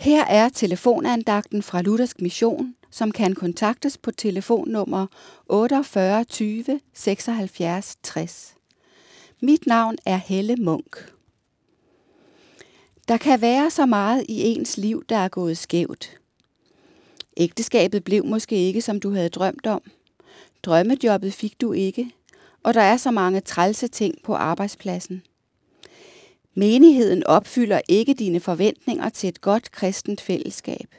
Her er telefonandagten fra Luthersk Mission, som kan kontaktes på telefonnummer 48 20 76 60. Mit navn er Helle Munk. Der kan være så meget i ens liv, der er gået skævt. Ægteskabet blev måske ikke, som du havde drømt om. Drømmejobbet fik du ikke, og der er så mange trælse ting på arbejdspladsen. Menigheden opfylder ikke dine forventninger til et godt kristent fællesskab.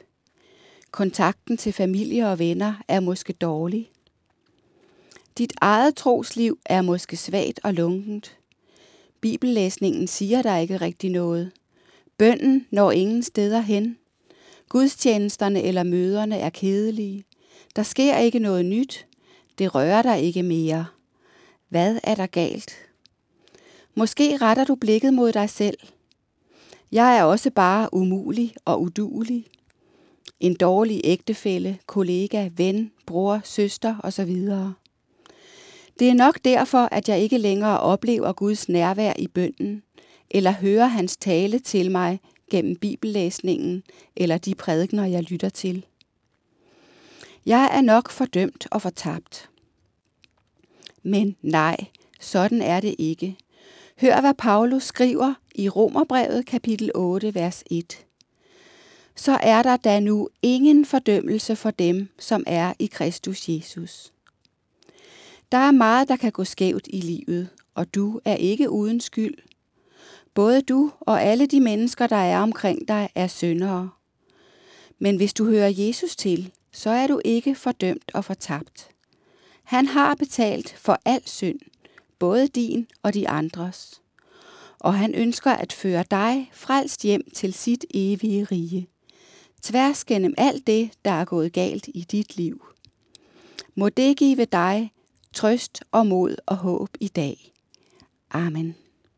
Kontakten til familie og venner er måske dårlig. Dit eget trosliv er måske svagt og lunkent. Bibellæsningen siger dig ikke rigtig noget. Bønden når ingen steder hen. Gudstjenesterne eller møderne er kedelige. Der sker ikke noget nyt. Det rører dig ikke mere. Hvad er der galt? Måske retter du blikket mod dig selv. Jeg er også bare umulig og udulig. En dårlig ægtefælle, kollega, ven, bror, søster osv. Det er nok derfor, at jeg ikke længere oplever Guds nærvær i bønden, eller hører hans tale til mig gennem bibellæsningen eller de prædikner, jeg lytter til. Jeg er nok fordømt og fortabt. Men nej, sådan er det ikke. Hør, hvad Paulus skriver i Romerbrevet kapitel 8, vers 1. Så er der da nu ingen fordømmelse for dem, som er i Kristus Jesus. Der er meget, der kan gå skævt i livet, og du er ikke uden skyld. Både du og alle de mennesker, der er omkring dig, er syndere. Men hvis du hører Jesus til, så er du ikke fordømt og fortabt. Han har betalt for al synd, både din og de andres. Og han ønsker at føre dig frelst hjem til sit evige rige. Tværs gennem alt det, der er gået galt i dit liv. Må det give dig trøst og mod og håb i dag. Amen.